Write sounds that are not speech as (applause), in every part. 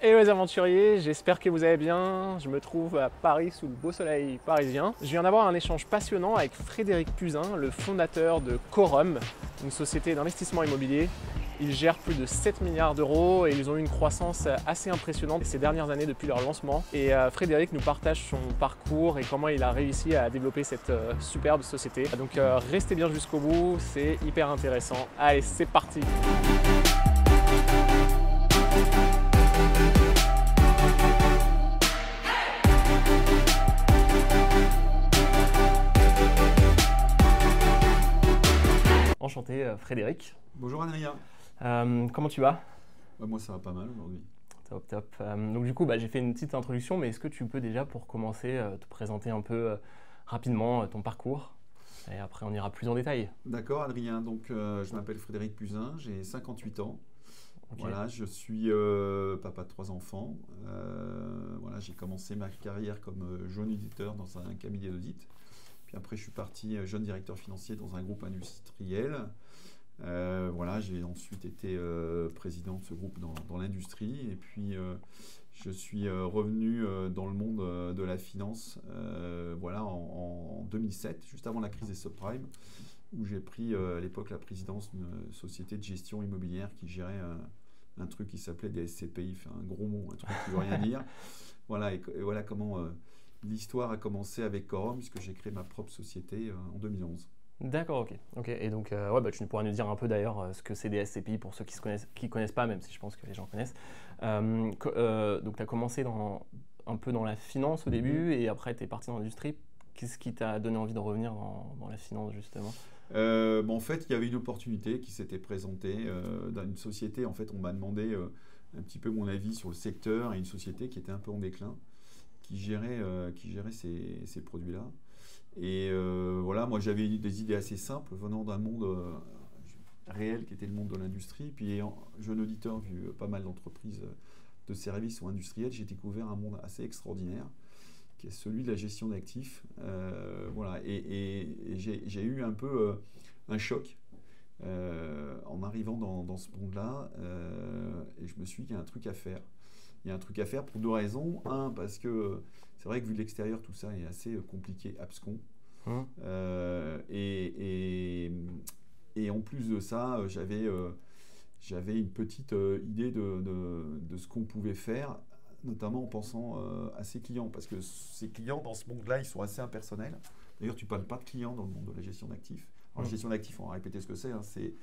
Hello les aventuriers, j'espère que vous allez bien. Je me trouve à Paris sous le beau soleil parisien. Je viens d'avoir un échange passionnant avec Frédéric Puzin, le fondateur de Corum, une société d'investissement immobilier. Ils gèrent plus de 7 milliards d'euros et ils ont eu une croissance assez impressionnante ces dernières années depuis leur lancement. Et euh, Frédéric nous partage son parcours et comment il a réussi à développer cette euh, superbe société. Donc euh, restez bien jusqu'au bout, c'est hyper intéressant. Allez, c'est parti Enchanté euh, Frédéric. Bonjour Adrien. Euh, comment tu vas? Bah, moi ça va pas mal aujourd'hui. Top, top. Euh, donc du coup, bah, j'ai fait une petite introduction, mais est-ce que tu peux déjà, pour commencer, euh, te présenter un peu rapidement ton parcours? Et après, on ira plus en détail. D'accord Adrien, donc je m'appelle Frédéric Puzin, j'ai 58 ans. Voilà, je suis papa de trois enfants. Voilà, j'ai commencé ma carrière comme jeune éditeur dans un cabinet d'audit. Puis après, je suis parti euh, jeune directeur financier dans un groupe industriel. Euh, voilà, j'ai ensuite été euh, président de ce groupe dans, dans l'industrie. Et puis, euh, je suis revenu dans le monde de la finance voilà, en, en 2007, juste avant la crise des subprimes, où j'ai pris à l'époque la présidence d'une société de gestion immobilière qui gérait un, truc qui s'appelait des SCPI, un gros mot, un truc qui veut rien (laughs) dire. Voilà, et, et voilà comment l'histoire a commencé avec Corum, puisque j'ai créé ma propre société euh, en 2011. D'accord, ok. ok. Et donc, euh, ouais, bah, tu pourras nous dire un peu d'ailleurs euh, ce que c'est des SCPI pour ceux qui ne connaissent, qui connaissent pas, même si je pense que les gens connaissent. Euh, donc, tu as commencé dans, un peu dans la finance au début et après, tu es parti dans l'industrie. Qu'est-ce qui t'a donné envie de revenir dans, dans la finance, justement? Bon, en fait, il y avait une opportunité qui s'était présentée dans une société. En fait, on m'a demandé un petit peu mon avis sur le secteur et une société qui était un peu en déclin, qui gérait, euh, qui gérait ces, ces produits-là. Et euh, voilà, moi j'avais des idées assez simples venant d'un monde euh, réel qui était le monde de l'industrie. Puis, jeune auditeur, vu pas mal d'entreprises de services ou industriels, j'ai découvert un monde assez extraordinaire qui est celui de la gestion d'actifs. Voilà, et, j'ai eu un peu un choc en arrivant dans, dans ce monde-là, et je me suis dit qu'il y a un truc à faire. Il y a un truc à faire pour deux raisons. Un, parce que c'est vrai que vu de l'extérieur, tout ça est assez euh, compliqué, abscon. Hum, Euh, et, et, et en plus de ça, euh, j'avais euh, j'avais une petite euh, idée de, de- de ce qu'on pouvait faire, notamment en pensant à ses clients, parce que ces clients dans ce monde-là, ils sont assez impersonnels. D'ailleurs, tu parles pas de clients dans le monde de la gestion d'actifs. La Mm. gestion d'actifs, on va répéter ce que c'est. hein, c'est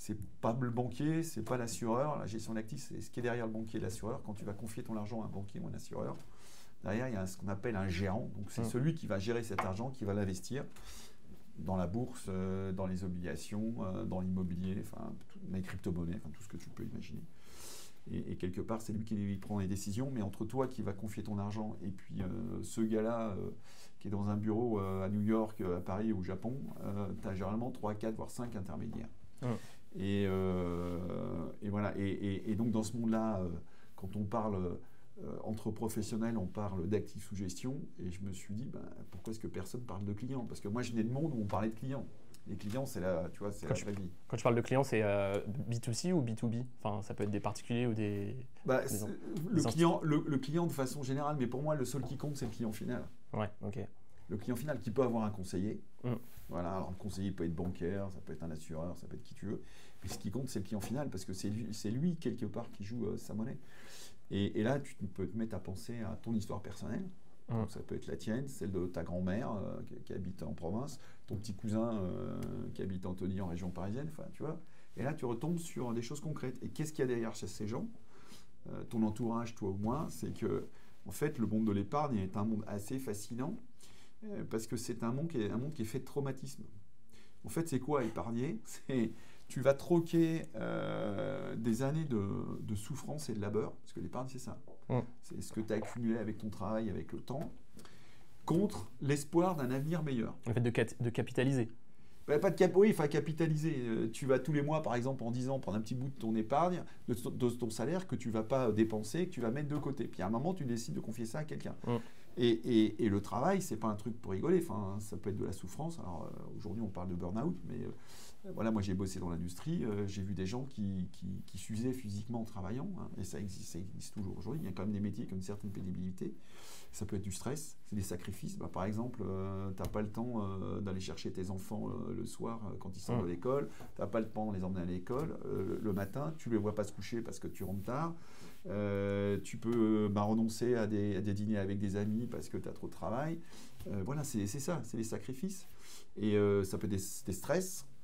c'est pas le banquier, c'est pas l'assureur. La gestion d'actifs, c'est ce qui est derrière le banquier et l'assureur. Quand tu vas confier ton argent à un banquier ou un assureur, derrière, il y a ce qu'on appelle un gérant. Donc, c'est Mm. celui qui va gérer cet argent, qui va l'investir dans la bourse, euh, dans les obligations, euh, dans l'immobilier, enfin, tout- les crypto-monnaies, enfin, tout ce que tu peux imaginer. Et, et quelque part, c'est lui qui prend les décisions, mais entre toi qui va confier ton argent et puis euh, ce gars-là euh, qui est dans un bureau euh, à New York, à Paris ou au Japon, tu as généralement 3, 4, voire 5 intermédiaires. Et, et voilà. Et, donc, dans ce monde-là, quand on parle entre professionnels, on parle d'actifs sous gestion. Et je me suis dit, ben, pourquoi est-ce que personne parle de clients? Parce que moi, je venais de monde où on parlait de clients. Les clients, c'est la, tu vois, c'est Quand la tu- vraie vie. Quand tu parles de clients, c'est euh, B2C ou B2B Enfin, ça peut être des particuliers ou des. Bah, en- le, client, le, le client de façon générale, mais pour moi, le seul qui compte, c'est le client final. Ouais, ok. Le client final qui peut avoir un conseiller. Mm. Voilà, alors le conseiller peut être bancaire, ça peut être un assureur, ça peut être qui tu veux. Mais ce qui compte, c'est le client final parce que c'est lui, c'est lui quelque part qui joue euh, sa monnaie. Et, et là, tu peux te mettre à penser à ton histoire personnelle. Ça peut être la tienne, celle de ta grand-mère euh, qui, habite en province, ton petit cousin euh, qui habite à Antony en région parisienne, enfin, tu vois. Et là, tu retombes sur des choses concrètes. Et qu'est-ce qu'il y a derrière chez ces gens? Euh, Ton entourage, toi ou moi, c'est que, en fait, le monde de l'épargne est un monde assez fascinant parce que c'est un monde qui est un monde qui est fait de traumatisme. En fait, c'est quoi épargner? C'est tu vas troquer des années de souffrance et de labeur, parce que l'épargne, c'est ça. C'est ce que tu as accumulé avec ton travail, avec le temps, contre l'espoir d'un avenir meilleur. Le fait de, cat- de capitaliser. Bah, pas de cap oui, enfin capitaliser. Euh, tu vas tous les mois, par exemple, en 10 ans, prendre un petit bout de ton épargne, de, ton- de ton salaire que tu vas pas dépenser, que tu vas mettre de côté. Puis à un moment, tu décides de confier ça à quelqu'un. Mm. Et, le travail, c'est pas un truc pour rigoler. Enfin, ça peut être de la souffrance. Alors aujourd'hui, on parle de burn-out, mais voilà, moi j'ai bossé dans l'industrie, j'ai vu des gens qui, qui, s'usaient physiquement en travaillant, hein, et ça existe, ça existe toujours aujourd'hui. Il y a quand même des métiers qui ont une certaine pénibilité. Ça peut être du stress, c'est des sacrifices. Bah, par exemple, euh, tu n'as pas le temps euh, d'aller chercher tes enfants euh, le soir quand ils sortent de l'école, tu n'as pas le temps de les emmener à l'école. le matin, tu ne les vois pas se coucher parce que tu rentres tard. tu peux bah, renoncer à des, dîners avec des amis parce que tu as trop de travail. voilà, c'est ça, c'est des sacrifices. Et ça peut être des stress, euh,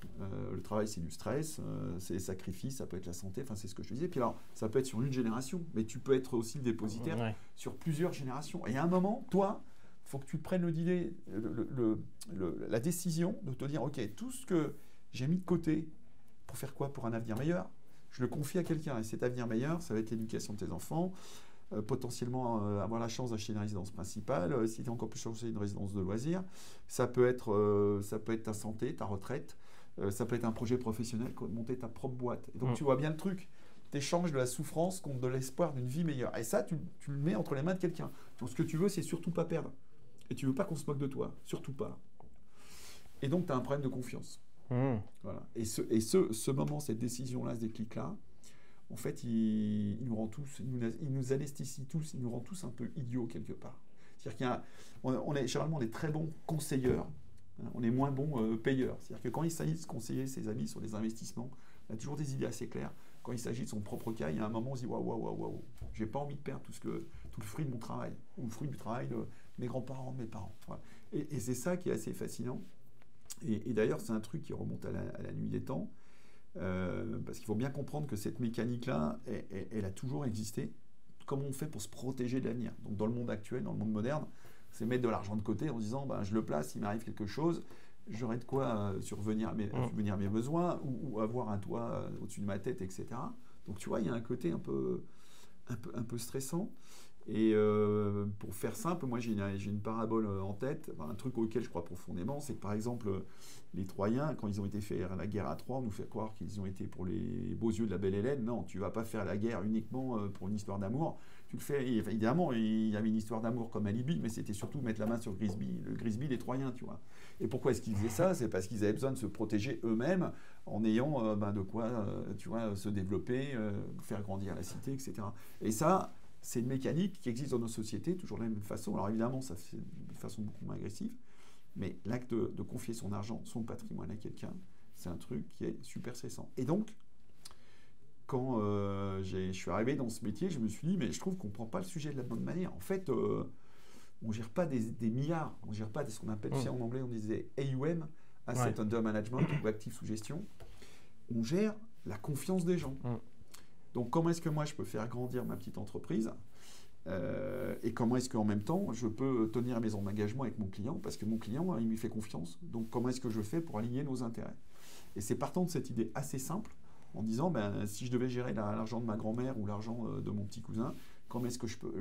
le travail, c'est du stress, euh, c'est des sacrifices, ça peut être la santé, enfin, c'est ce que je te disais. Puis alors, ça peut être sur une génération, mais tu peux être aussi le dépositaire sur plusieurs générations. Et à un moment, toi, il faut que tu prennes le, la décision de te dire, OK, tout ce que j'ai mis de côté pour faire quoi? Pour un avenir meilleur, je le confie à quelqu'un. Et cet avenir meilleur, ça va être l'éducation de tes enfants, euh, potentiellement avoir la chance d'acheter une résidence principale, si tu es encore plus chanceux, une résidence de loisirs. Ça peut, être, ça peut être ta santé, ta retraite. Euh, ça peut être un projet professionnel, monter ta propre boîte. donc mm. tu vois bien le truc. Tu échanges de la souffrance contre de l'espoir d'une vie meilleure. Et ça, tu, le mets entre les mains de quelqu'un. Donc ce que tu veux, c'est surtout pas perdre. Et tu veux pas qu'on se moque de toi. Surtout pas. Et donc, tu as un problème de confiance. Mm. Voilà. Et, ce, et ce, ce moment, cette décision-là, ce déclic-là, en fait, il, nous rend tous, il nous, il nous, anesthésie tous, il nous rend tous un peu idiots quelque part. C'est-à-dire qu'on est, généralement, on est très bons conseilleurs on est moins bon euh, payeur. C'est-à-dire que quand il s'agit de conseiller ses amis sur les investissements, on a toujours des idées assez claires. Quand il s'agit de son propre cas, il y a un moment où on se dit waouh, waouh, waouh, waouh, j'ai pas envie de perdre tout, ce que, tout le fruit de mon travail, ou le fruit du travail de mes grands-parents, de mes parents. Et, c'est ça qui est assez fascinant. Et, d'ailleurs, c'est un truc qui remonte à la, nuit des temps, euh, parce qu'il faut bien comprendre que cette mécanique-là, elle, a toujours existé. Comment on fait pour se protéger de l'avenir Donc, dans le monde actuel, dans le monde moderne, c'est mettre de l'argent de côté en disant ben, je le place, il m'arrive quelque chose, j'aurai de quoi euh, survenir, à mes, mes besoins ou, avoir un toit euh, au-dessus de ma tête, etc. Donc tu vois, il y a un côté un peu, un peu, un peu stressant. Et euh, pour faire simple, moi j'ai une, une, parabole en tête, un truc auquel je crois profondément, c'est que par exemple les Troyens, quand ils ont été faire la guerre à Troie, on nous fait croire qu'ils ont été pour les beaux yeux de la belle Hélène. Non, tu vas pas faire la guerre uniquement pour une histoire d'amour tu le fais. évidemment, il y avait une histoire d'amour comme alibi, mais c'était surtout mettre la main sur Grisby, le Grisby des Troyens, tu vois. Et pourquoi est-ce qu'ils faisaient ça? C'est parce qu'ils avaient besoin de se protéger eux-mêmes en ayant euh, ben, de quoi, euh, tu vois, se développer, euh, faire grandir la cité, etc. Et ça, c'est une mécanique qui existe dans nos sociétés, toujours de la même façon. Alors évidemment, ça fait de façon beaucoup moins agressive, mais l'acte de, de confier son argent, son patrimoine à quelqu'un, c'est un truc qui est super cessant. Et donc, quand euh, je suis arrivé dans ce métier, je me suis dit, mais je trouve qu'on ne prend pas le sujet de la bonne manière. En fait, euh, on ne gère pas des, milliards, on ne gère pas ce qu'on appelle, mmh. en anglais, on disait AUM, Asset Under Management, ou actif sous gestion. On gère la confiance des gens. Mmh. Donc, comment est-ce que moi, je peux faire grandir ma petite entreprise euh, et comment est-ce qu'en même temps, je peux tenir mes engagements avec mon client Parce que mon client, il me fait confiance. Donc, comment est-ce que je fais pour aligner nos intérêts? Et c'est partant de cette idée assez simple en disant ben, si je devais gérer l'argent de ma grand-mère ou l'argent euh, de mon petit cousin, comment est-ce que je, peux,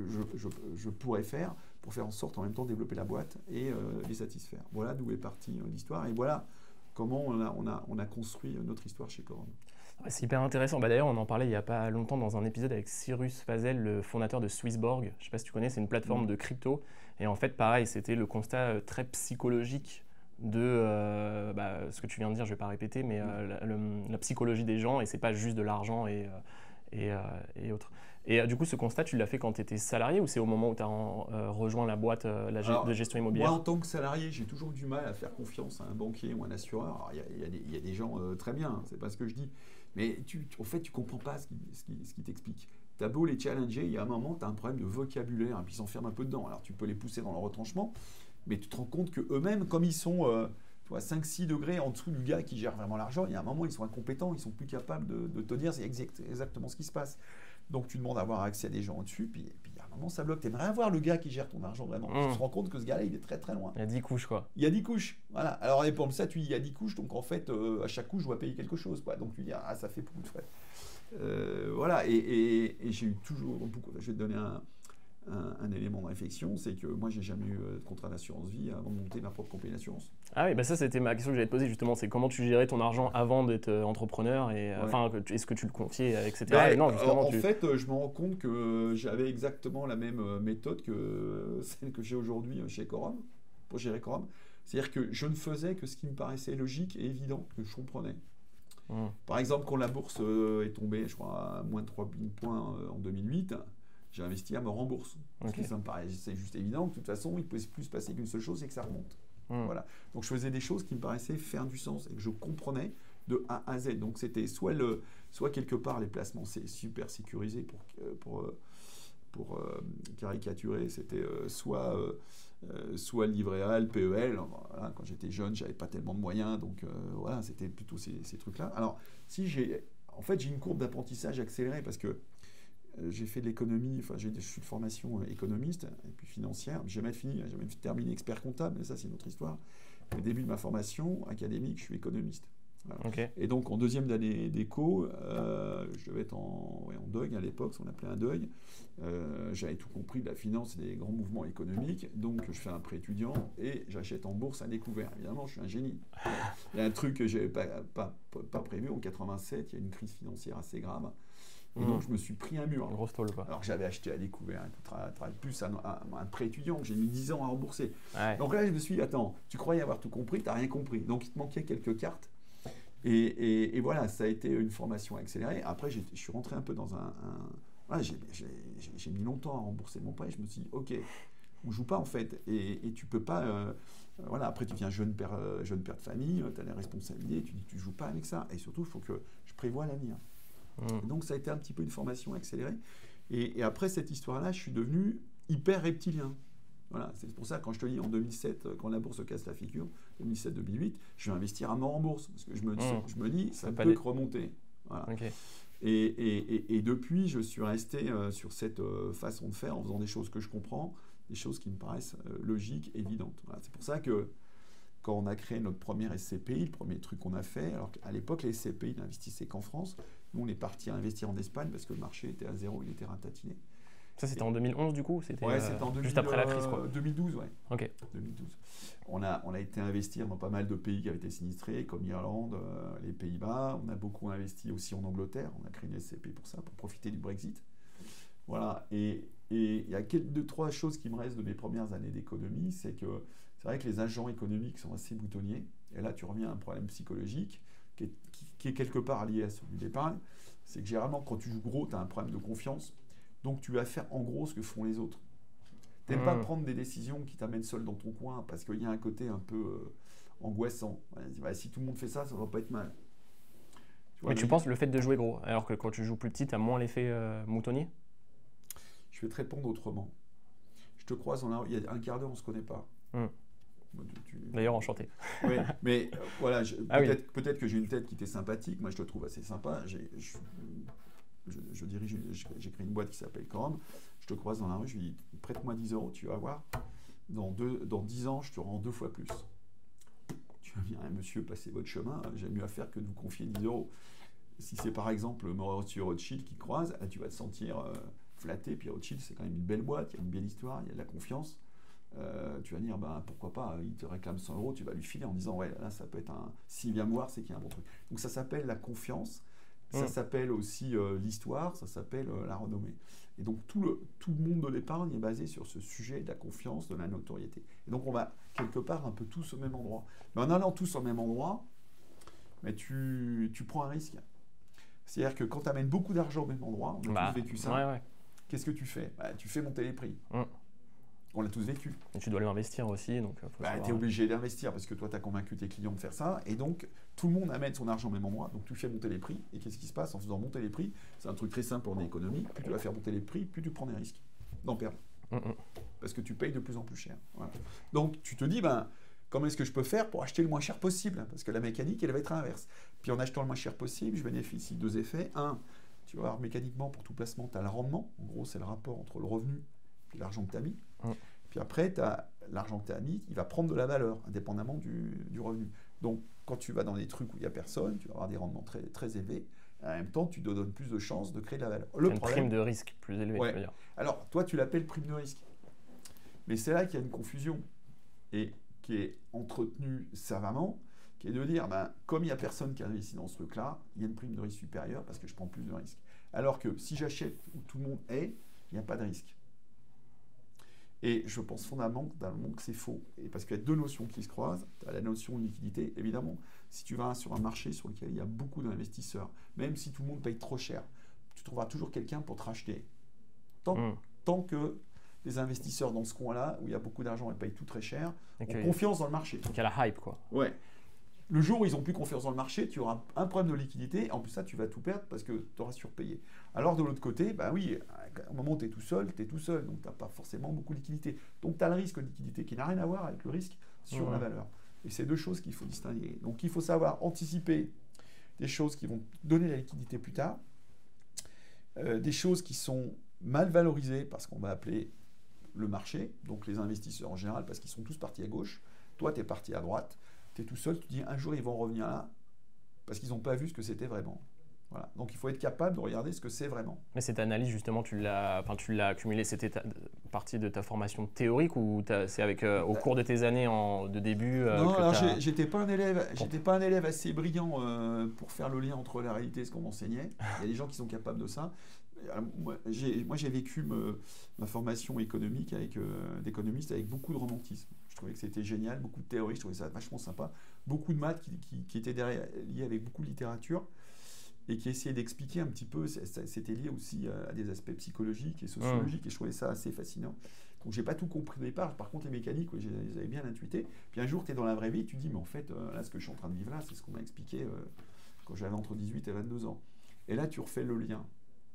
je, pourrais faire pour faire en sorte en même temps développer la boîte et euh, les satisfaire? Voilà d'où est partie euh, l'histoire et voilà comment on a, on, a, on a construit notre histoire chez Coron. c'est hyper intéressant. Bah, D'ailleurs, on en parlait il n'y a pas longtemps dans un épisode avec Cyrus Fazel, le fondateur de Swissborg. Je ne sais pas si tu connais, c'est une plateforme de crypto. Et en fait, pareil, c'était le constat très psychologique de euh, bah, ce que tu viens de dire, je ne vais pas répéter, mais euh, la, psychologie des gens, et c'est pas juste de l'argent et, euh, et, autres. Et du coup, ce constat, tu l'as fait quand tu étais salarié ou c'est au moment où tu as rejoint la boîte de gestion immobilière? Moi, en tant que salarié, j'ai toujours du mal à faire confiance à un banquier ou un assureur. Il y, a des gens très bien, c'est pas ce que je dis. Mais tu, en fait, tu comprends pas ce qui, ce qui, t'explique. Tu as beau les challenger, il y a un moment, tu as un problème de vocabulaire, et puis ils s'enferment un peu dedans. Alors tu peux les pousser dans le retranchement, mais tu te rends compte qu'eux-mêmes, comme ils sont euh, 5-6 degrés en dessous du gars qui gère vraiment l'argent, il y a un moment, ils sont incompétents, ils sont plus capables de, te dire c'est exactement ce qui se passe. Donc tu demandes à avoir accès à des gens au-dessus, puis, puis il y a un moment, ça bloque. Tu aimerais avoir le gars qui gère ton argent vraiment. Tu mmh. te rends compte que ce gars-là, il est très très loin. Il y a 10 couches, quoi. Il y a 10 couches. Voilà. Alors, et pour ça, tu dis il y a 10 couches, donc en fait, euh, à chaque couche, je dois payer quelque chose. Quoi. Donc tu dis ah, ça fait beaucoup de frais. Euh, voilà. Et, et j'ai eu toujours beaucoup. Je vais te donner un un, élément de réflexion, c'est que moi, j'ai jamais eu de contrat d'assurance vie avant de monter ma propre compagnie d'assurance. Ah oui, bah ça c'était ma question que j'allais te poser justement, c'est comment tu gérais ton argent avant d'être entrepreneur et enfin est-ce que tu le confiais, etc. Ben, non, justement, en fait, je me rends compte que j'avais exactement la même méthode que (laughs) celle que j'ai aujourd'hui chez Corum, pour gérer Corum. C'est-à-dire que je ne faisais que ce qui me paraissait logique et évident, que je comprenais. Mmh. Par exemple, quand la bourse est tombée, je crois, à moins de 3000 points en 2008, j'ai investi à me rembourse. Parce que ça me paraissait juste évident que de toute façon, il ne pouvait plus se passer qu'une seule chose, c'est que ça remonte. Hmm. Voilà. Donc je faisais des choses qui me paraissaient faire du sens et que je comprenais de A à Z. Donc c'était soit, le, soit quelque part les placements, c'est super sécurisé pour, pour, euh, pour, euh, caricaturer, c'était euh, soit, soit le livret A, le PEL. quand j'étais jeune, j'avais pas tellement de moyens, donc voilà, c'était plutôt ces, ces trucs-là. Alors si j'ai, en fait, j'ai une courbe d'apprentissage accélérée parce que euh, j'ai fait de l'économie, enfin j'ai, je suis de formation euh, économiste et puis financière. J'ai jamais fini, j'ai jamais terminé expert comptable, mais ça c'est une autre histoire. Au début de ma formation académique, je suis économiste. Et donc en deuxième année d'éco, euh, je devais être en, en deuil à l'époque, qu'on appelait un deuil. j'avais tout compris de la finance et des grands mouvements économiques. Donc je fais un prêt étudiant et j'achète en bourse à découvert. Évidemment, je suis un génie. Il y a un truc que je n'avais pas, pas, pas, prévu. En 87, il y a une crise financière assez grave. Et donc, mmh. je me suis pris un mur. grosse quoi. Alors que j'avais acheté à découvert, plus un, un, prêt étudiant que j'ai mis 10 ans à rembourser. Donc là, je me suis dit, attends, tu croyais avoir tout compris, tu n'as rien compris. Donc, il te manquait quelques cartes. Et, et, voilà, ça a été une formation accélérée. Après, je suis rentré un peu dans un. j'ai mis longtemps à rembourser mon prêt. Je me suis dit, OK, on joue pas en fait. Et, et tu peux pas. Euh, voilà, après, tu deviens jeune père, euh, jeune père de famille, tu as les responsabilités, tu dis, tu joues pas avec ça. Et surtout, il faut que je prévoie l'avenir. Mm. Donc ça a été un petit peu une formation accélérée. Et, après cette histoire-là, je suis devenu hyper reptilien. Voilà, c'est pour ça quand je te dis en 2007, quand la bourse casse la figure, 2007-2008, je vais investir à mort en bourse parce que je me, mm. je me dis ça ne peut que remonter. Et, depuis, je suis resté euh, sur cette euh, façon de faire en faisant des choses que je comprends, des choses qui me paraissent euh, logiques, évidentes. C'est pour ça que quand on a créé notre premier SCPI, le premier truc qu'on a fait, alors qu'à l'époque, les SCPI n'investissaient qu'en France, nous, on est parti investir en Espagne parce que le marché était à zéro, il était ratatiné. Ça, c'était en 2011 du coup c'était Ouais, c'était en juste après la crise quoi. 2012, ouais. Ok. 2012. On a, on a été investir dans pas mal de pays qui avaient été sinistrés, comme l'Irlande, euh, les Pays-Bas. On a beaucoup investi aussi en Angleterre. On a créé une SCP pour ça, pour profiter du Brexit. Voilà. Et il y a quelques, deux, trois choses qui me restent de mes premières années d'économie. C'est que c'est vrai que les agents économiques sont assez boutonniers. Et là, tu reviens à un problème psychologique qui est, qui est quelque part lié à celui d'épargne, c'est que généralement, quand tu joues gros, tu as un problème de confiance. Donc, tu vas faire en gros ce que font les autres. Tu n'aimes pas mmh. prendre des décisions qui t'amènent seul dans ton coin parce qu'il y a un côté un peu euh, angoissant. si tout le monde fait ça, ça va pas être mal. Tu mais tu penses le fait de jouer gros, alors que quand tu joues plus petit, tu as moins l'effet euh, moutonnier Je vais te répondre autrement. Je te croise, en il y a un quart d'heure, on ne se connaît pas. Mmh. D'ailleurs, enchanté. Oui, (laughs) mais euh, voilà, ah peut-être que j'ai une tête qui était sympathique. Moi, je te trouve assez sympa. Je, je, dirige, j'ai créé une boîte qui s'appelle Corum. Je te croise dans la rue, je lui dis prête-moi 10 euros, tu vas voir. Dans, deux, dans 10 ans, je te rends deux fois plus. Tu vas dire, eh, monsieur, passez votre chemin, j'ai mieux à faire que de vous confier 10 euros. Si c'est par exemple Mauricio Rothschild qui croise, tu vas te sentir euh, flatté. Puis Rothschild, c'est quand même une belle boîte, il y a une belle histoire, il y a de la confiance. Euh, tu vas dire, ben, pourquoi pas, il te réclame 100 euros, tu vas lui filer en disant, ouais, là, ça peut être un. S'il vient me voir, c'est qu'il y a un bon truc. Donc, ça s'appelle la confiance, ça s'appelle aussi euh, l'histoire, ça s'appelle euh, la renommée. Et donc, tout le, tout le monde de l'épargne est basé sur ce sujet de la confiance, de la notoriété. Et donc, on va quelque part un peu tous au même endroit. Mais en allant tous au même endroit, mais tu, tu prends un risque. C'est-à-dire que quand tu amènes beaucoup d'argent au même endroit, on a bah, tous vécu ça, qu'est-ce que tu fais? Bah, Tu fais monter les prix. On l'a tous vécu. Et tu dois aller investir aussi. Donc, euh, bah, tu es obligé d'investir parce que toi, tu as convaincu tes clients de faire ça. Et donc, tout le monde amène son argent au même endroit. Donc, tu fais monter les prix. Et qu'est-ce qui se passe en faisant monter les prix? C'est un truc très simple en économie. Plus tu vas faire monter les prix, plus tu prends des risques d'en perdre. Mm, mm. Parce que tu payes de plus en plus cher. Donc, tu te dis, ben, comment est-ce que je peux faire pour acheter le moins cher possible? Parce que la mécanique, elle va être inverse. Puis en achetant le moins cher possible, je bénéficie de deux effets. Un, tu vas avoir mécaniquement, pour tout placement, tu as le rendement. En gros, c'est le rapport entre le revenu l'argent que tu as mis. Puis après, l'argent que tu as mis, il va prendre de la valeur, indépendamment du, revenu. Donc, quand tu vas dans des trucs où il n'y a personne, tu vas avoir des rendements très, très élevés. En même temps, tu te donnes plus de chances de créer de la valeur. Le une prime de risque plus élevée, tu veux dire. Alors, toi, tu l'appelles prime de risque. Mais c'est là qu'il y a une confusion et qui est entretenue savamment, qui est de dire, ben, comme il n'y a personne qui a investi dans ce truc-là, il y a une prime de risque supérieure parce que je prends plus de risques. Alors que si j'achète où tout le monde est, il n'y a pas de risque. Et je pense fondamentalement que c'est faux. Et parce qu'il y a deux notions qui se croisent. Tu as la notion de liquidité. Évidemment, si tu vas sur un marché sur lequel il y a beaucoup d'investisseurs, même si tout le monde paye trop cher, tu trouveras toujours quelqu'un pour te racheter. Tant, hmm. tant que les investisseurs dans ce coin-là, où il y a beaucoup d'argent et payent tout très cher, ont confiance dans le marché. Donc il y a la hype, quoi. Ouais. Le jour où ils n'ont plus confiance dans le marché, tu auras un problème de liquidité. En plus, ça, tu vas tout perdre parce que tu auras surpayé. Alors, de l'autre côté, bah oui, au moment où tu es tout seul, tu es tout seul. Donc, tu n'as pas forcément beaucoup de liquidité. Donc, tu as le risque de liquidité qui n'a rien à voir avec le risque sur la valeur. Et c'est deux choses qu'il faut distinguer. Donc, il faut savoir anticiper des choses qui vont donner la liquidité plus tard, euh, des choses qui sont mal valorisées parce qu'on va appeler le marché, donc les investisseurs en général, parce qu'ils sont tous partis à gauche. Toi, tu es parti à droite tu es tout seul, tu te dis un jour ils vont revenir là, parce qu'ils n'ont pas vu ce que c'était vraiment. Voilà. Donc il faut être capable de regarder ce que c'est vraiment. Mais cette analyse, justement, tu l'as, accumulée, c'était partie de ta formation théorique ou c'est avec euh, au cours de tes années en, de début euh, Non, alors j'étais pas un élève, pas un élève assez brillant euh, pour faire le lien entre la réalité et ce qu'on m'enseignait. Il y a des gens qui sont capables de ça. Moi, j'ai vécu ma formation économique avec d'économiste avec beaucoup de romantisme. Je trouvais que c'était génial, beaucoup de théories, je trouvais ça vachement sympa. Beaucoup de maths qui, étaient derrière, liés avec beaucoup de littérature et qui essayaient d'expliquer un petit peu, c'était lié aussi à, des aspects psychologiques et sociologiques, et je trouvais ça assez fascinant. Donc j'ai pas tout compris au départ, par contre les mécaniques, je les avais bien intuitées. Puis un jour, tu es dans la vraie vie, tu te dis, mais en fait, euh, là, ce que je suis en train de vivre là, c'est ce qu'on m'a expliqué euh, quand j'avais entre 18 et 22 ans. Et là, tu refais le lien.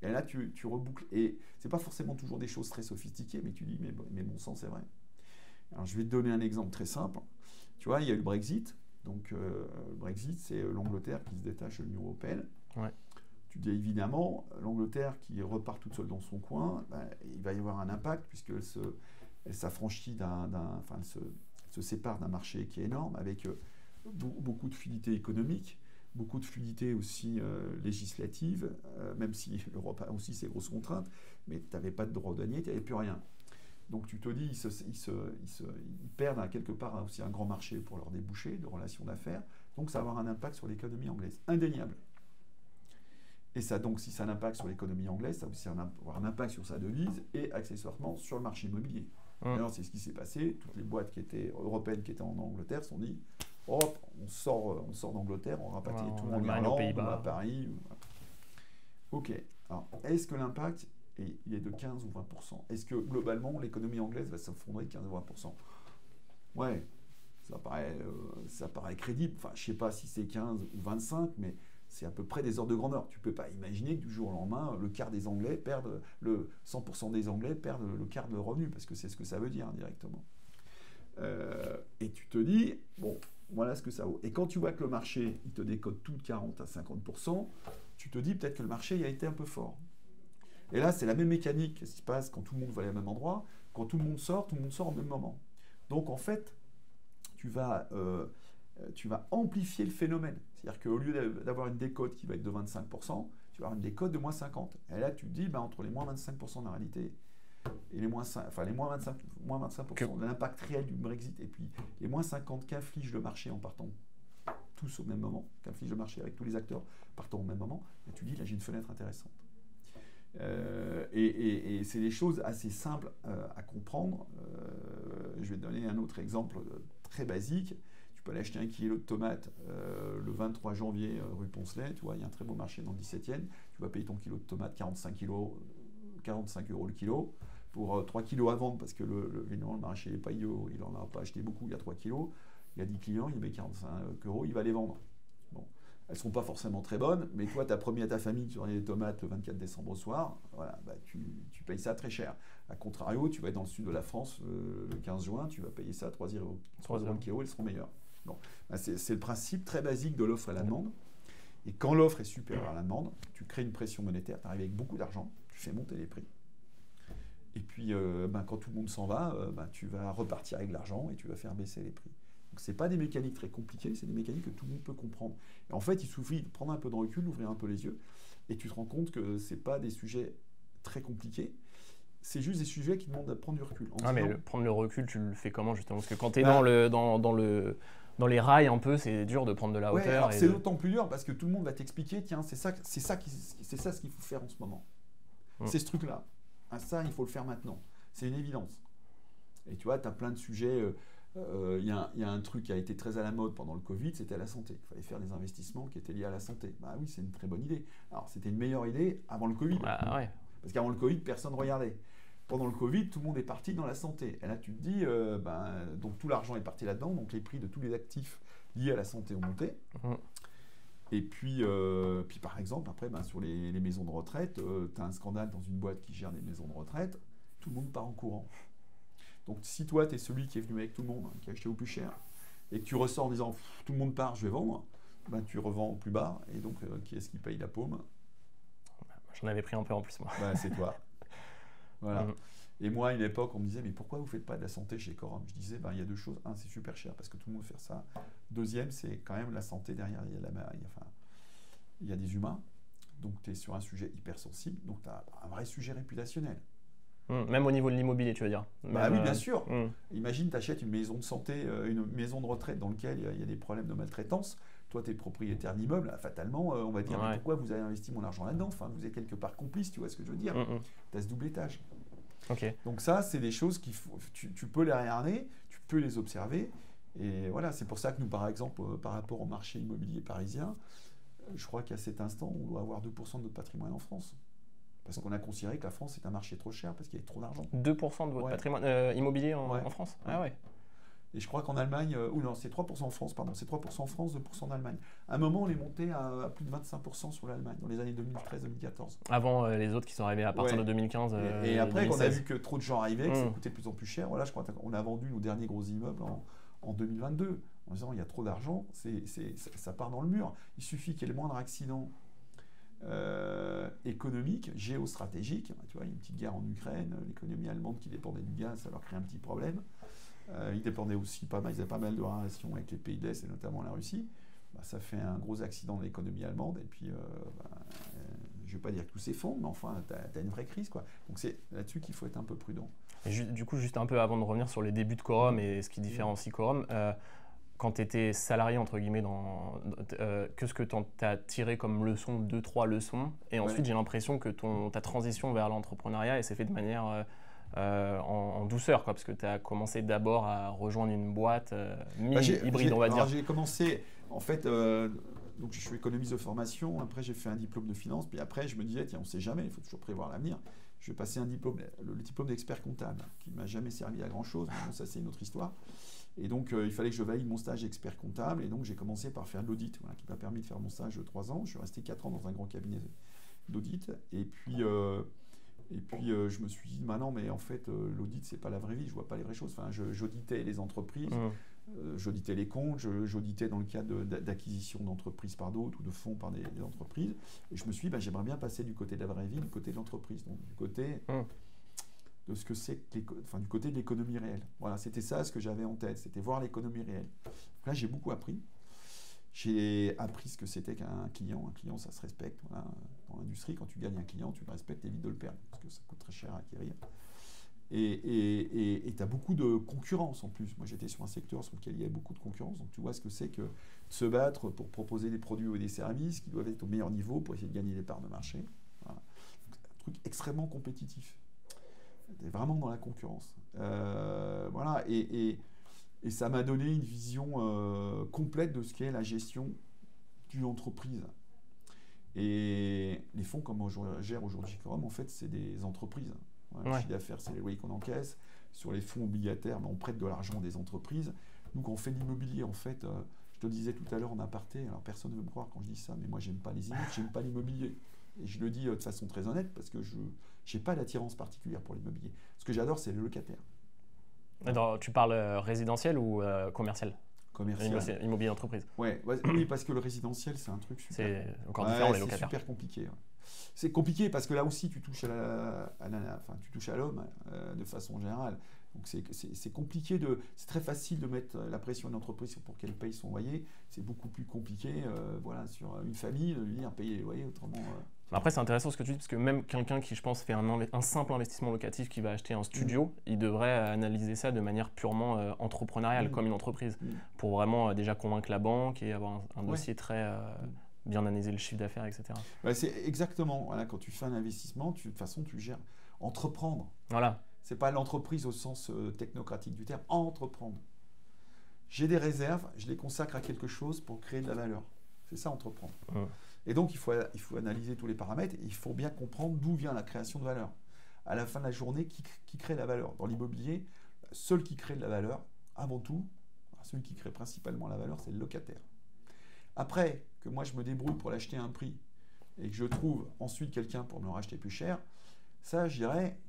Et là, tu, tu reboucles. Et c'est pas forcément toujours des choses très sophistiquées, mais tu dis, mais, mais bon sang, c'est vrai. Alors, je vais te donner un exemple très simple. Tu vois, il y a eu le Brexit. Donc, euh, le Brexit, c'est euh, l'Angleterre qui se détache de l'Union européenne. Tu dis évidemment, l'Angleterre qui repart toute seule dans son coin, ben, il va y avoir un impact puisqu'elle se, elle s'affranchit d'un, enfin, elle se, se sépare d'un marché qui est énorme avec euh, beaucoup de fluidité économique, beaucoup de fluidité aussi législative, même si l'Europe a aussi ses grosses contraintes, mais tu n'avais pas de droit douanier, tu n'avais plus rien. Donc tu te dis, ils, se, ils, perdent à quelque part aussi un grand marché pour leur déboucher de relations d'affaires. Donc ça va avoir un impact sur l'économie anglaise, indéniable. Et ça, donc, si ça a un impact sur l'économie anglaise, ça va aussi avoir un impact sur sa devise et accessoirement sur le marché immobilier. Mmh. Alors, c'est ce qui s'est passé. Toutes les boîtes qui étaient européennes qui étaient en Angleterre se sont dit Hop, on sort, on sort d'Angleterre, on rapatrie tout le monde en Irlande, à Paris. Ok. Alors, est-ce que l'impact il est de 15 ou 20%. Est-ce que globalement l'économie anglaise va s'effondrer de 15 ou 20% Ouais, ça paraît, euh, ça paraît crédible. Enfin, je sais pas si c'est 15 ou 25, mais c'est à peu près des ordres de grandeur. Tu peux pas imaginer que du jour au lendemain, le quart des Anglais perdent, le 100% des Anglais perdent le quart de leur revenu, parce que c'est ce que ça veut dire directement. Euh, et tu te dis, bon, voilà ce que ça vaut. Et quand tu vois que le marché, il te décode tout de 40 à 50%, tu te dis peut-être que le marché a été un peu fort. Et là, c'est la même mécanique qui se passe quand tout le monde va aller au même endroit. Quand tout le monde sort, tout le monde sort au même moment. Donc en fait, tu vas, euh, tu vas amplifier le phénomène. C'est-à-dire qu'au lieu d'avoir une décote qui va être de 25%, tu vas avoir une décote de moins 50%. Et là, tu te dis, bah, entre les moins 25% de la réalité et les moins, enfin, les moins 25%, moins 25% de l'impact réel du Brexit, et puis les moins 50% qu'inflige le marché en partant tous au même moment, qu'inflige le marché avec tous les acteurs partant au même moment, et tu dis, là j'ai une fenêtre intéressante. Euh, et, c'est des choses assez simples euh, à comprendre. Euh, je vais te donner un autre exemple très basique. Tu peux aller acheter un kilo de tomates le 23 janvier rue Poncelet. Tu vois, il y a un très beau marché dans le 17e. Tu vas payer ton kilo de tomates 45, 45 euros le kilo. Pour 3 kilos à vendre, parce que le, le, le marché n'est pas il n'en a pas acheté beaucoup, il y a 3 kilos. Il y a 10 clients, il met 45 euros, il va les vendre. Elles ne sont pas forcément très bonnes, mais toi, tu as promis à ta famille que tu aurais des tomates le 24 décembre au soir. Voilà, bah, tu, payes ça très cher. A contrario, tu vas être dans le sud de la France euh, le 15 juin, tu vas payer ça 3 euros, 3 euros le kilo, elles seront meilleures. Bon, bah, c'est le principe très basique de l'offre et la demande. Et quand l'offre est supérieure à la demande, tu crées une pression monétaire, tu arrives avec beaucoup d'argent, tu fais monter les prix. Et puis, euh, ben, quand tout le monde s'en va, euh, ben, tu vas repartir avec l'argent et tu vas faire baisser les prix. C'est pas des mécaniques très compliquées, c'est des mécaniques que tout le monde peut comprendre. Et en fait, il suffit de prendre un peu de recul, d'ouvrir un peu les yeux, et tu te rends compte que c'est pas des sujets très compliqués. C'est juste des sujets qui demandent de prendre du recul. Ah, mais prendre le recul, tu le fais comment justement? Parce que quand tu es bah dans, le, dans, dans, le, dans les rails un peu, c'est dur de prendre de la hauteur. c'est d'autant plus dur parce que tout le monde va t'expliquer tiens, c'est ça, c'est ça, c'est ça ce qu'il faut faire en ce moment. Mm. C'est ce truc-là. Ah, ça, il faut le faire maintenant. C'est une évidence. Et tu vois, tu as plein de sujets. Euh, euh, il y, a un truc qui a été très à la mode pendant le Covid, c'était la santé. Il fallait faire des investissements qui étaient liés à la santé. Bah oui, c'est une très bonne idée. Alors, c'était une meilleure idée avant le Covid. Bah, Parce qu'avant le Covid, personne ne regardait. Pendant le Covid, tout le monde est parti dans la santé. Et là, tu te dis, euh, ben, donc tout l'argent est parti là-dedans, donc les prix de tous les actifs liés à la santé ont monté. Mmh. Et puis, euh, puis, par exemple, après, ben, sur les, maisons de retraite, tu as un scandale dans une boîte qui gère des maisons de retraite, tout le monde part en courant. Donc si toi, tu es celui qui est venu avec tout le monde, hein, qui a acheté au plus cher, et que tu ressors en disant tout le monde part, je vais vendre, ben, tu revends au plus bas, et donc euh, qui est-ce qui paye la paume? J'en avais pris un peu en plus, moi. Ben, c'est toi. (laughs) voilà. Mm. Et moi, à une époque, on me disait, mais pourquoi vous ne faites pas de la santé chez Corum? Je disais, ben, il y a deux choses. Un, c'est super cher parce que tout le monde fait ça. Deuxième, c'est quand même la santé derrière. Il y a, la, enfin, il y a des humains. Donc, tu es sur un sujet hypersensible. Donc, tu as un vrai sujet réputationnel. Hum, même au niveau de l'immobilier, tu veux dire Bah oui, bien euh, sûr. Hum. Imagine, tu achètes une maison de santé, euh, une maison de retraite dans laquelle il y a des problèmes de maltraitance. Toi, tu es propriétaire d'immeuble, fatalement, euh, on va dire pourquoi vous avez investi mon argent là-dedans? Enfin, vous êtes quelque part complice, tu vois ce que je veux dire hum, Tu as ce double étage. Donc, ça, c'est des choses qui tu, tu, peux les regarder, tu peux les observer. Et voilà, c'est pour ça que nous, par exemple, par rapport au marché immobilier parisien, je crois qu'à cet instant, on doit avoir 2% de notre patrimoine en France. Parce qu'on a considéré que la France est un marché trop cher parce qu'il y a trop d'argent. 2% de votre patrimoine euh, immobilier en, France Ah ouais. Et je crois qu'en Allemagne, euh, ou non, c'est 3% en France, pardon, c'est 3% en France, 2% en Allemagne. À un moment, on est monté à, plus de 25% sur l'Allemagne, dans les années 2013-2014. Avant euh, les autres qui sont arrivés à partir de 2015. et, après, on a vu que trop de gens arrivaient, que ça hmm. coûtait de plus en plus cher. Voilà, je crois qu'on a vendu nos derniers gros immeubles en, en 2022, en disant il y a trop d'argent, ça part dans le mur. Il suffit qu'il y ait le moindre accident euh, économique, géostratégique. Tu vois, il y a une petite guerre en Ukraine, l'économie allemande qui dépendait du gaz, ça leur crée un petit problème. Euh, ils dépendaient aussi pas mal, ils avaient pas mal de relations avec les pays de l'Est et notamment la Russie. Bah, ça fait un gros accident dans l'économie allemande et puis, euh, bah, je ne vais pas dire que tout s'effondre, mais enfin, tu as, une vraie crise. Quoi. Donc c'est là-dessus qu'il faut être un peu prudent. Et du coup, juste un peu avant de revenir sur les débuts de Quorum et ce qui différencie Quorum, quand tu étais salarié, entre guillemets, dans, euh, qu'est-ce que tu as tiré comme leçon, deux, trois leçons Et ensuite, j'ai l'impression que ton, ta transition vers l'entrepreneuriat, s'est fait de manière euh, euh, en, douceur, quoi, parce que tu as commencé d'abord à rejoindre une boîte bah, mi-hybride, on va dire. J'ai commencé, en fait, donc je suis économiste de formation, après j'ai fait un diplôme de finance, puis après je me disais, tiens, on ne sait jamais, il faut toujours prévoir l'avenir. Je vais passer un diplôme, le, diplôme d'expert comptable, qui m'a jamais servi à grand-chose, mais ça c'est une autre histoire. Et donc, euh, il fallait que je valide mon stage expert comptable. Et donc, j'ai commencé par faire de l'audit, qui m'a permis de faire mon stage de trois ans. Je suis resté quatre ans dans un grand cabinet d'audit. Et puis, euh, et puis euh, je me suis dit, maintenant, mais en fait, l'audit, c'est pas la vraie vie. Je vois pas les vraies choses. Enfin, j'auditais les entreprises. Mmh. j'auditais les comptes, j'auditais dans le cadre d'acquisition d'entreprises par d'autres ou de fonds par des, entreprises. Et je me suis dit, bah, j'aimerais bien passer du côté de la vraie vie, du côté de l'entreprise. Donc, du côté mmh ce que c'est enfin, du côté de l'économie réelle. Voilà, c'était ça ce que j'avais en tête, c'était voir l'économie réelle. là, j'ai beaucoup appris. J'ai appris ce que c'était qu'un client. Un client, ça se respecte. Dans l'industrie, quand tu gagnes un client, tu le respectes, évite de le perdre, parce que ça coûte très cher à acquérir. Et tu as beaucoup de concurrence en plus. Moi, j'étais sur un secteur sur lequel il y avait beaucoup de concurrence. Donc, tu vois ce que c'est que se battre pour proposer des produits ou des services qui doivent être au meilleur niveau pour essayer de gagner des parts de marché. Voilà. un truc extrêmement compétitif vraiment dans la concurrence. Euh, voilà, et, et, ça m'a donné une vision euh, complète de ce qu'est la gestion d'une entreprise. Et les fonds comme on gère aujourd'hui Forum, en fait, c'est des entreprises. Le chiffre d'affaires, c'est les loyers qu'on encaisse. Sur les fonds obligataires, ben, on prête de l'argent des entreprises. Nous, quand on fait de l'immobilier, en fait, euh, je te disais tout à l'heure en aparté, alors personne ne veut me croire quand je dis ça, mais moi, j'aime pas les immeubles, j'aime pas l'immobilier. Et je le dis de façon très honnête parce que je n'ai pas d'attirance particulière pour l'immobilier. Ce que j'adore, c'est le locataire. tu parles euh, résidentiel ou euh, commercial? Commercial. Immobilier d'entreprise. Ouais, (clears throat) oui, parce que le résidentiel, c'est un truc super. C'est encore différent, les locataires. C'est super compliqué. c'est compliqué parce que là aussi, tu touches à la, enfin, tu touches à l'homme euh, de façon générale. Donc c'est compliqué de, c'est très facile de mettre la pression à une entreprise pour qu'elle paye son loyer. C'est beaucoup plus compliqué, euh, voilà, sur une famille de lui dire payer les loyers autrement. Euh. Après, c'est intéressant ce que tu dis, parce que même quelqu'un qui, je pense, fait un, un, simple investissement locatif qui va acheter un studio, mm. il devrait analyser ça de manière purement entrepreneuriale, mm. comme une entreprise, mm. pour vraiment déjà convaincre la banque et avoir un, dossier très bien analyser le chiffre d'affaires, etc. c'est exactement, voilà, quand tu fais un investissement, tu, de toute façon, tu gères entreprendre. Voilà. C'est pas l'entreprise au sens euh, technocratique du terme, entreprendre. J'ai des réserves, je les consacre à quelque chose pour créer de la valeur. C'est ça, entreprendre. Et donc, il faut, il faut analyser tous les paramètres il faut bien comprendre d'où vient la création de valeur. À la fin de la journée, qui, qui crée la valeur? Dans l'immobilier, seul qui crée de la valeur, avant tout, celui qui crée principalement la valeur, c'est le locataire. Après, que moi je me débrouille pour l'acheter à un prix et que je trouve ensuite quelqu'un pour me le racheter plus cher, ça, je dirais,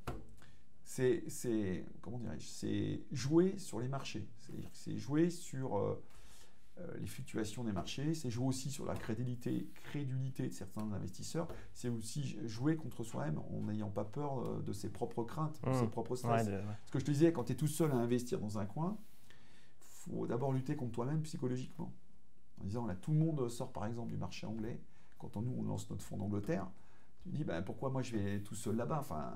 c'est comment dirais-je, c'est jouer sur les marchés, c'est jouer sur euh, les fluctuations des marchés, c'est jouer aussi sur la crédulité, crédulité de certains investisseurs, c'est aussi jouer contre soi-même en n'ayant pas peur euh, de ses propres craintes, de mmh. ses propres stress. Ce que je te disais, quand tu es tout seul à investir dans un coin, faut d'abord lutter contre toi-même psychologiquement en disant là, tout le monde sort par exemple du marché anglais. Quand on, nous, on lance notre fonds d'Angleterre, tu dis ben, pourquoi moi je vais tout seul là-bas? Enfin,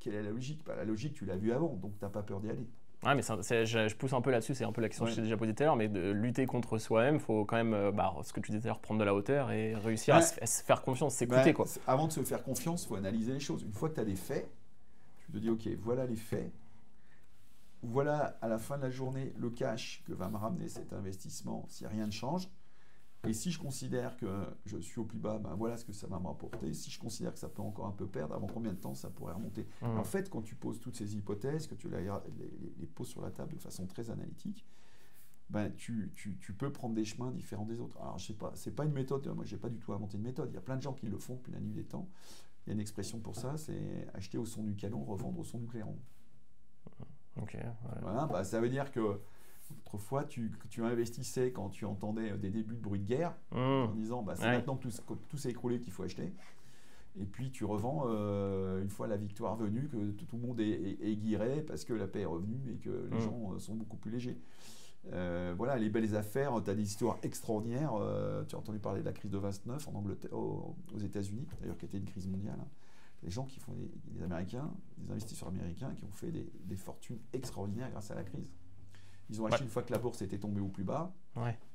Quelle est la logique? Bah, La logique, tu l'as vue avant, donc tu n'as pas peur d'y aller. Ouais, mais je, pousse un peu là-dessus, c'est un peu la question que j'ai déjà posée tout à l'heure, mais de lutter contre soi-même, il faut quand même, euh, bah, ce que tu disais tout à l'heure, prendre de la hauteur et réussir à, se, faire confiance, s'écouter. quoi. Avant de se faire confiance, il faut analyser les choses. Une fois que tu as des faits, tu te dis, ok, voilà les faits, voilà à la fin de la journée le cash que va me ramener cet investissement si rien ne change. Et si je considère que je suis au plus bas, ben voilà ce que ça va me rapporter. Si je considère que ça peut encore un peu perdre, avant combien de temps ça pourrait remonter? Mmh. En fait, quand tu poses toutes ces hypothèses, que tu les, les, poses sur la table de façon très analytique, ben tu, tu, tu, peux prendre des chemins différents des autres. Alors, je sais pas, c'est pas une méthode, moi j'ai pas du tout inventé une méthode. Il y a plein de gens qui le font depuis la nuit des temps. Il y a une expression pour ça, c'est acheter au son du canon, revendre au son du clairon. Voilà, bah, ça veut dire que autrefois, tu, tu investissais quand tu entendais des débuts de bruit de guerre, mmh. en disant bah, c'est maintenant que tout, s'est écroulé qu'il faut acheter. Et puis tu revends euh, une fois la victoire venue, que tout, le monde est, est, parce que la paix est revenue et que les mmh. gens euh, sont beaucoup plus légers. Euh, voilà, les belles affaires, tu as des histoires extraordinaires. tu as entendu parler de la crise de 29 en Angleterre, aux, États-Unis, d'ailleurs qui était une crise mondiale. Hein les gens qui font des, Américains, des investisseurs américains qui ont fait des, fortunes extraordinaires grâce à la crise. Ils ont acheté une fois que la bourse était tombée au plus bas.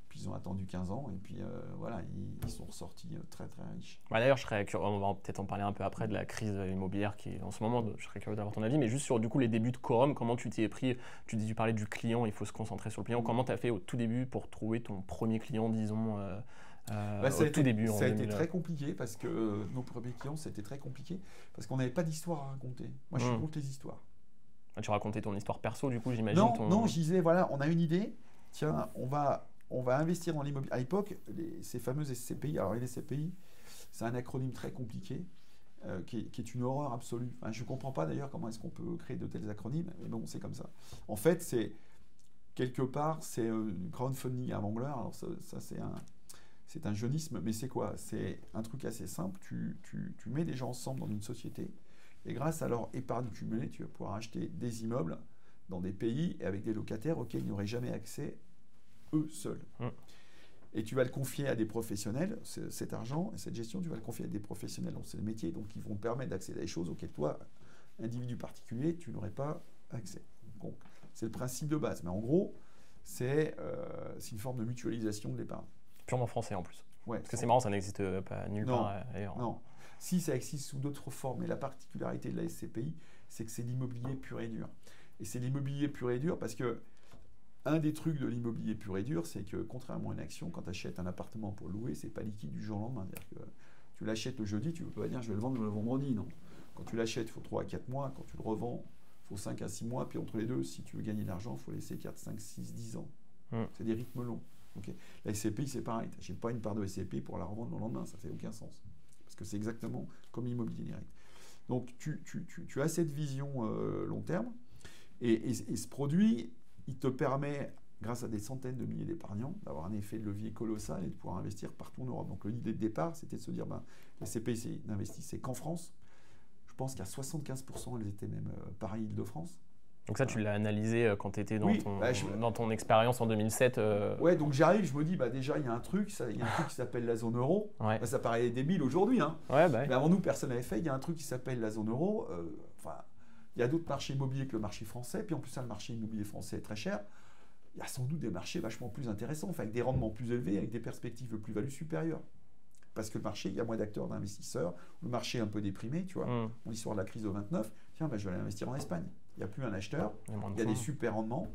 Puis ils ont attendu 15 ans et puis euh, voilà, ils, sont ressortis euh, très très riches. Bah, d'ailleurs, je serais on va peut-être en parler un peu après de la crise immobilière qui est en ce moment. Je serais curieux d'avoir ton avis, mais juste sur du coup les débuts de Quorum, comment tu t'y es pris? Tu dis, tu parlais du client, il faut se concentrer sur le client. Comment tu as fait au tout début pour trouver ton premier client, disons euh, euh, bah, ça au tout début. Ça a été très compliqué parce que nos premiers clients, c'était très compliqué parce qu'on n'avait pas d'histoire à raconter. Moi, je mmh. raconte les histoires. Tu racontais ton histoire perso, du coup, j'imagine. Non, non, je disais, voilà, on a une idée. Tiens, on va, on va investir dans l'immobilier. À l'époque, ces fameuses SCPI, alors les SCPI, c'est un acronyme très compliqué. Euh, qui, est, une horreur absolue. je ne comprends pas d'ailleurs comment est-ce qu'on peut créer de tels acronymes, mais bon, c'est comme ça. En fait, c'est quelque part, c'est une crowdfunding avant l'heure. Alors ça c'est un, c'est un jeunisme, mais c'est quoi? C'est un truc assez simple. Tu, mets des gens ensemble dans une société, et grâce à leur épargne cumulée, tu vas pouvoir acheter des immeubles dans des pays et avec des locataires auxquels ils n'auraient jamais accès eux seuls. Mmh. Et tu vas le confier à des professionnels, cet argent et cette gestion, tu vas le confier à des professionnels dont c'est le métier, donc ils vont permettre d'accéder à des choses auxquelles toi, individu particulier, tu n'aurais pas accès. Donc c'est le principe de base. Mais en gros, c'est euh, une forme de mutualisation de l'épargne purement français en plus. Ouais, Parce que c'est marrant, ça n'existe pas nulle part ailleurs. Non. Si ça existe sous d'autres formes, mais la particularité de la SCPI, c'est que c'est l'immobilier pur et dur. Et c'est l'immobilier pur et dur parce que un des trucs de l'immobilier pur et dur, c'est que contrairement à une action, quand tu achètes un appartement pour louer, c'est pas liquide du jour au lendemain. Que tu l'achètes le jeudi, tu ne peux pas dire je vais le vendre le vendredi, non. Quand tu l'achètes, il faut 3 à 4 mois. Quand tu le revends, il faut 5 à 6 mois. Puis entre les deux, si tu veux gagner de l'argent, il faut laisser 4, 5, 6, 10 ans. Hum. C'est des rythmes longs. La SCPI, c'est pareil. Je n'ai pas une part de SCPI pour la revendre le lendemain. Ça fait aucun sens. Parce que c'est exactement comme l'immobilier direct. Donc, tu, as cette vision euh, long terme. Et, ce produit, il te permet grâce à des centaines de milliers d'épargnants, d'avoir un effet de levier colossal et de pouvoir investir partout en Europe. Donc l'idée de départ, c'était de se dire, ben, les CPC n'investissaient qu'en France. Je pense qu'à 75%, elles étaient même euh, Paris-Île-de-France. Donc ça, tu l'as analysé euh, quand tu étais dans, Oui, ton, bah, je- dans ton expérience en 2007 euh, Ouais, donc j'arrive, je me dis, bah déjà, il y a un truc, ça- il y a un truc qui s'appelle la zone euro. Ouais, Bah, ça paraît débile aujourd'hui, hein. ouais, bah, mais avant nous, personne n'avait fait. Il y a un truc qui s'appelle la zone euro. euh, Enfin, il y a d'autres marchés immobiliers que le marché français. Puis en plus, ça, le marché immobilier français est très cher. Il y a sans doute des marchés vachement plus intéressants, enfin, avec des rendements plus élevés, avec des perspectives de plus-value supérieures. Parce que le marché, il y a moins d'acteurs, d'investisseurs. Le marché est un peu déprimé, tu vois. Hum, L'histoire de la crise de 29, tiens, bah, je vais aller investir en Espagne. Il n'y a plus un acheteur, il y a de des super rendements.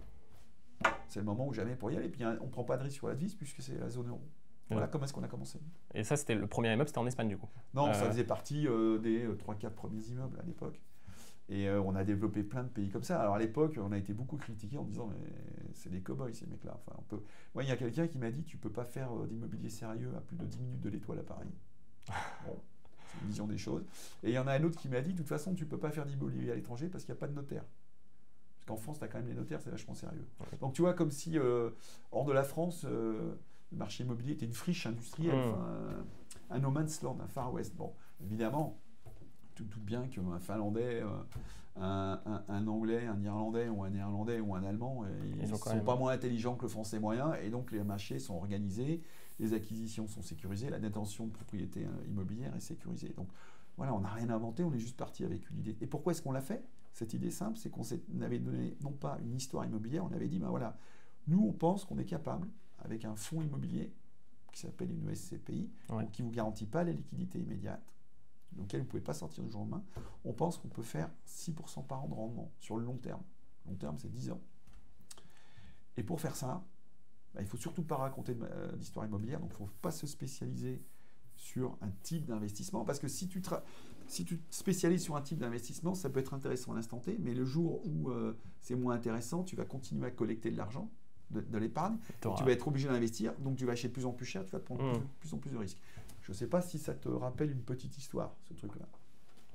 C'est le moment ou jamais pour y aller. Puis hein, on ne prend pas de risque sur la devise puisque c'est la zone euro. Voilà Ouais. comment est-ce qu'on a commencé. Et ça, c'était le premier immeuble, c'était en Espagne du coup. Non, ça Euh. faisait partie euh, des 3-4 premiers immeubles à l'époque. Et euh, on a développé plein de pays comme ça. Alors à l'époque, on a été beaucoup critiqué en disant mais c'est des cow-boys ces mecs-là. Enfin, on peut... Moi, il y a quelqu'un qui m'a dit tu peux pas faire euh, d'immobilier sérieux à plus de 10 minutes de l'étoile à Paris. Bon, (laughs) c'est une vision des choses. Et il y en a un autre qui m'a dit de toute façon, tu peux pas faire d'immobilier à l'étranger parce qu'il n'y a pas de notaire. Parce qu'en France, tu as quand même les notaires, c'est vachement sérieux. Ouais. Donc tu vois, comme si euh, hors de la France, euh, le marché immobilier était une friche industrielle, Mm. enfin, un, no man's land, un Far West. Bon, évidemment, tu te doutes bien qu'un Finlandais, euh, un, un- un Anglais, un Irlandais ou un Néerlandais ou un Allemand, ils ne ont sont pas moins intelligents que le français moyen, et donc les marchés sont organisés, les acquisitions sont sécurisées, la détention de propriété euh, immobilière est sécurisée. Donc voilà, on n'a rien inventé, on est juste parti avec une idée. Et pourquoi est-ce qu'on l'a fait Cette idée simple, c'est qu'on avait donné non pas une histoire immobilière, on avait dit, ben voilà, nous on pense qu'on est capable, avec un fonds immobilier qui s'appelle une SCPI, Ouais. donc qui ne vous garantit pas la liquidité immédiate, auquel vous ne pouvez pas sortir du jour au lendemain, on pense qu'on peut faire 6% par an de rendement sur le long terme. Long terme, c'est 10 ans. Et pour faire ça, bah, il ne faut surtout pas raconter euh, d'histoire immobilière, donc il ne faut pas se spécialiser sur un type d'investissement, parce que si tu, si tu te spécialises sur un type d'investissement, ça peut être intéressant à l'instant T, mais le jour où euh, c'est moins intéressant, tu vas continuer à collecter de l'argent, de, de l'épargne, tu vas être obligé d'investir, donc tu vas acheter de plus en plus cher, tu vas te prendre de plus en plus de risques. Je ne sais pas si ça te rappelle une petite histoire, ce truc-là.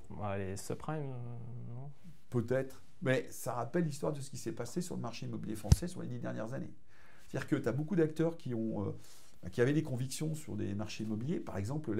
Ouais, les subprimes, euh, non? Peut-être, mais ça rappelle l'histoire de ce qui s'est passé sur le marché immobilier français sur les dix dernières années. C'est-à-dire que tu as beaucoup d'acteurs qui, ont, euh, qui avaient des convictions sur des marchés immobiliers. Par exemple,